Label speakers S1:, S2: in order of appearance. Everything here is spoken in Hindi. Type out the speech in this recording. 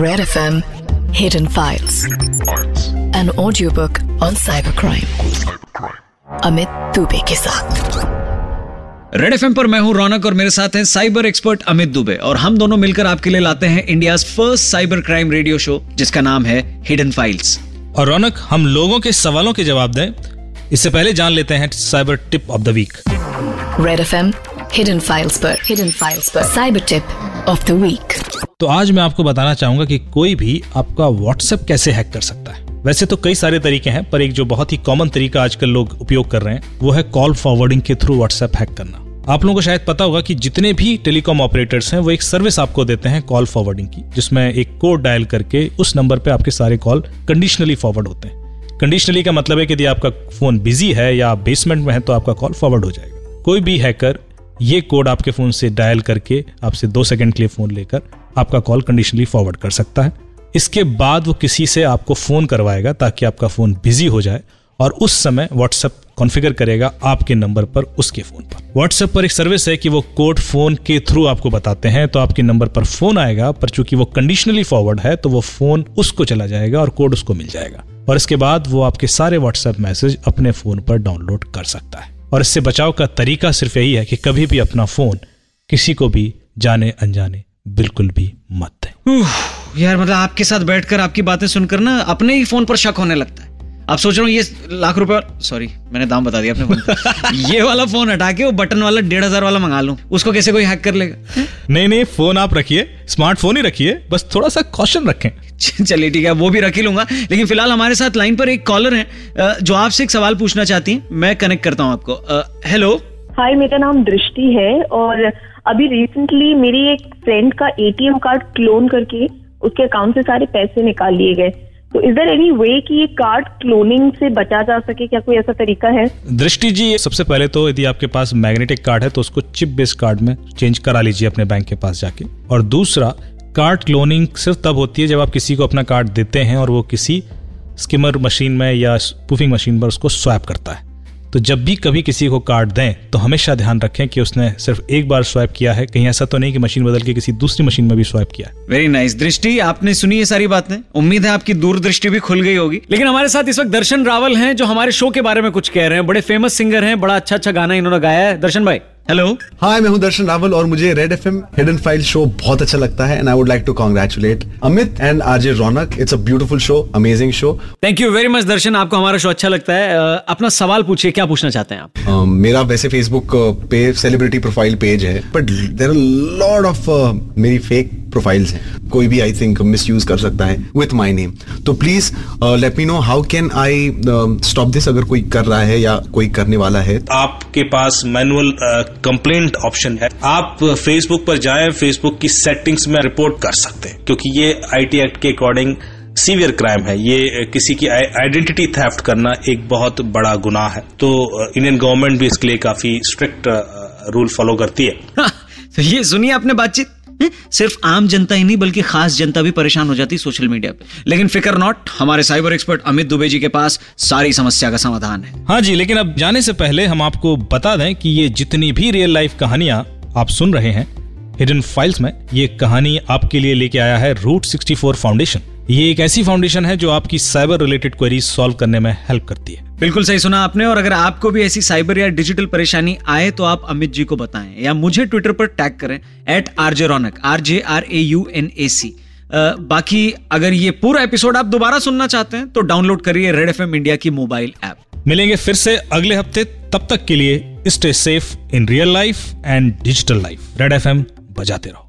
S1: Red FM Hidden Files. An audiobook on cybercrime. Amit Dubey के साथ
S2: रेड एफ़ पर मैं हूँ रौनक और मेरे साथ हैं साइबर एक्सपर्ट अमित दुबे और हम दोनों मिलकर आपके लिए लाते हैं India first cyber crime radio show जिसका नाम है हिडन फाइल्स
S3: और रौनक हम लोगों के सवालों के जवाब दें। इससे पहले जान लेते हैं cyber tip of the week
S1: Red F hidden files पर। हिडन फाइल्स पर। Cyber tip of the week
S3: तो आज मैं आपको बताना चाहूँगा कि कोई भी आपका व्हाट्सएप कैसे हैक कर सकता है। वैसे तो कई सारे तरीके हैं, पर एक जो बहुत ही कॉमन तरीका आजकल लोग उपयोग कर रहे हैं, वो है कॉल फॉरवर्डिंग के थ्रू व्हाट्सएप हैक करना। आप लोगों को शायद पता होगा कि जितने भी टेलीकॉम ऑपरेटर्स हैं, वो एक सर्विस आपको देते हैं कॉल फॉरवर्डिंग की, जिसमें एक कोड डायल करके उस नंबर पे आपके सारे कॉल कंडीशनली फॉरवर्ड होते हैं। कंडीशनली का मतलब है कि यदि आपका फ़ोन बिज़ी है या बेसमेंट में है तो आपका कॉल फॉरवर्ड हो जाएगा। कोई भी हैकर ये कोड आपके फ़ोन से डायल करके आपसे दो सेकंड के लिए फ़ोन लेकर आपका कॉल कंडीशनली फॉरवर्ड कर सकता है। इसके बाद वो किसी से आपको फ़ोन करवाएगा ताकि आपका फ़ोन बिज़ी हो जाए और उस समय व्हाट्सएप कॉन्फ़िगर करेगा आपके नंबर पर उसके फ़ोन पर। व्हाट्सएप पर एक सर्विस है कि वो कोड फ़ोन के थ्रू आपको बताते हैं तो आपके नंबर पर फ़ोन आएगा, पर चूँकि वो कंडीशनली फॉरवर्ड है तो वो फ़ोन उसको चला जाएगा और कोड उसको मिल जाएगा। और इसके बाद वो आपके सारे व्हाट्सएप मैसेज अपने फ़ोन पर डाउनलोड कर सकता है। और इससे बचाव का तरीका सिर्फ़ यही है कि कभी भी अपना फ़ोन किसी को भी जाने अनजाने बिल्कुल भी मत। दें
S2: यार मतलब आपके साथ बैठकर आपकी बातें सुनकर ना अपने ही फ़ोन पर शक होने लगता है। आप सोच रहा हूँ ये लाख रुपए सॉरी मैंने दाम बता दिया अपने फ़ोन ये वाला फ़ोन हटा के वो बटन वाला डेढ़ हज़ार वाला मंगा लूँ। उसको कैसे कोई हैक कर लेगा?
S3: नहीं नहीं फ़ोन आप रखिए स्मार्टफ़ोन ही रखिए बस थोड़ा सा कॉशन रखें।
S2: चलिए ठीक है वो भी रख ही लूँगा। लेकिन फ़िलहाल हमारे साथ लाइन पर एक कॉलर है जो आपसे एक सवाल पूछना चाहती है मैं कनेक्ट करता हूँ आपको। हेलो
S4: हाय, मेरा नाम दृष्टि है और अभी रिसेंटली मेरी एक फ्रेंड का एटीएम कार्ड क्लोन करके उसके अकाउंट से सारे पैसे निकाल लिए गए। तो इज़ दर एनी वे कि ये कार्ड क्लोनिंग से बचा जा सके? क्या कोई ऐसा तरीका है?
S3: दृष्टि जी, सबसे पहले तो यदि आपके पास मैग्नेटिक कार्ड है तो उसको चिप बेस्ड कार्ड में चेंज करा लीजिए अपने बैंक के पास जाके। और दूसरा कार्ड क्लोनिंग सिर्फ़ तब होती है जब आप किसी को अपना कार्ड देते हैं और वो किसी स्किमर मशीन में या स्पूफिंग मशीन पर उसको स्वैप करता है। तो जब भी कभी किसी को कार्ड दें तो हमेशा ध्यान रखें कि उसने सिर्फ़ एक बार स्वाइप किया है। कहीं ऐसा तो नहीं कि मशीन बदल के किसी दूसरी मशीन में भी स्वाइप किया
S2: वेरी नाइस दृष्टि, आपने सुनी ये सारी बातें? उम्मीद है आपकी दूरदृष्टि भी खुल गई होगी। लेकिन हमारे साथ इस वक्त दर्शन रावल है, जो हमारे शो के बारे में कुछ कह रहे हैं। बड़े फ़ेमस सिंगर है, बड़ा अच्छा अच्छा गाना इन्होंने गाया है। दर्शन भाई। हेलो
S5: हाय मैं हूँ दर्शन रावल और मुझे Red F M hidden file show बहुत अच्छा लगता है and I would like to congratulate Amit and RJ Raunak it's a beautiful show amazing show
S2: thank you very much Darshan. आपको हमारा शो अच्छा लगता है। uh, अपना सवाल पूछिए क्या पूछना चाहते हैं आप?
S5: uh, मेरा वैसे फेसबुक पे सेलिब्रिटी प्रोफ़ाइल पेज है बट देर लॉर्ड ऑफ़ मेरी फेक प्रोफाइल्स हैं कोई भी आई थिंक मिस यूज़ कर सकता है विथ माई नेम तो please let me know how can I stop this अगर कोई कर रहा है या कोई करने वाला है?
S6: आपके पास मैनुअल कंप्लेंट ऑप्शन है। आप फेसबुक पर जाए फेसबुक की सेटिंग्स में रिपोर्ट कर सकते हैं क्योंकि ये आईटी एक्ट के अकॉर्डिंग सीवियर क्राइम है। ये किसी की आइडेंटिटी थेफ्ट करना एक बहुत बड़ा गुनाह है। तो इंडियन गवर्नमेंट भी इसके लिए काफ़ी स्ट्रिक्ट रूल फॉलो करती है।
S2: हाँ, तो ये सुनिए आपने बातचीत। सिर्फ़ आम जनता ही नहीं, बल्कि खास जनता भी परेशान हो जाती सोशल मीडिया पे। लेकिन फिकर नॉट हमारे साइबर एक्सपर्ट अमित दुबे जी के पास सारी समस्या का समाधान है।
S3: हाँ जी, लेकिन अब जाने से पहले हम आपको बता दें कि ये जितनी भी रियल लाइफ कहानियाँ आप सुन रहे हैं हिडन फाइल्स में ये कहानी आपके लिए लेके आया है रूट 64 फाउंडेशन ये एक ऐसी फाउंडेशन है जो आपकी साइबर रिलेटेड क्वेरीज सॉल्व करने में हेल्प करती है।
S2: बिल्कुल सही सुना आपने और अगर आपको भी ऐसी साइबर या डिजिटल परेशानी आए तो आप अमित जी को बताएँ या मुझे ट्विटर पर टैग करें at R J Raunak R J R A U N A C बाकी अगर ये पूरा एपिसोड आप दोबारा सुनना चाहते हैं तो डाउनलोड करिए रेड एफएम इंडिया की मोबाइल ऐप
S3: मिलेंगे फिर से अगले हफ़्ते तब तक के लिए stay safe in real life and digital life Red FM बजाते रहो।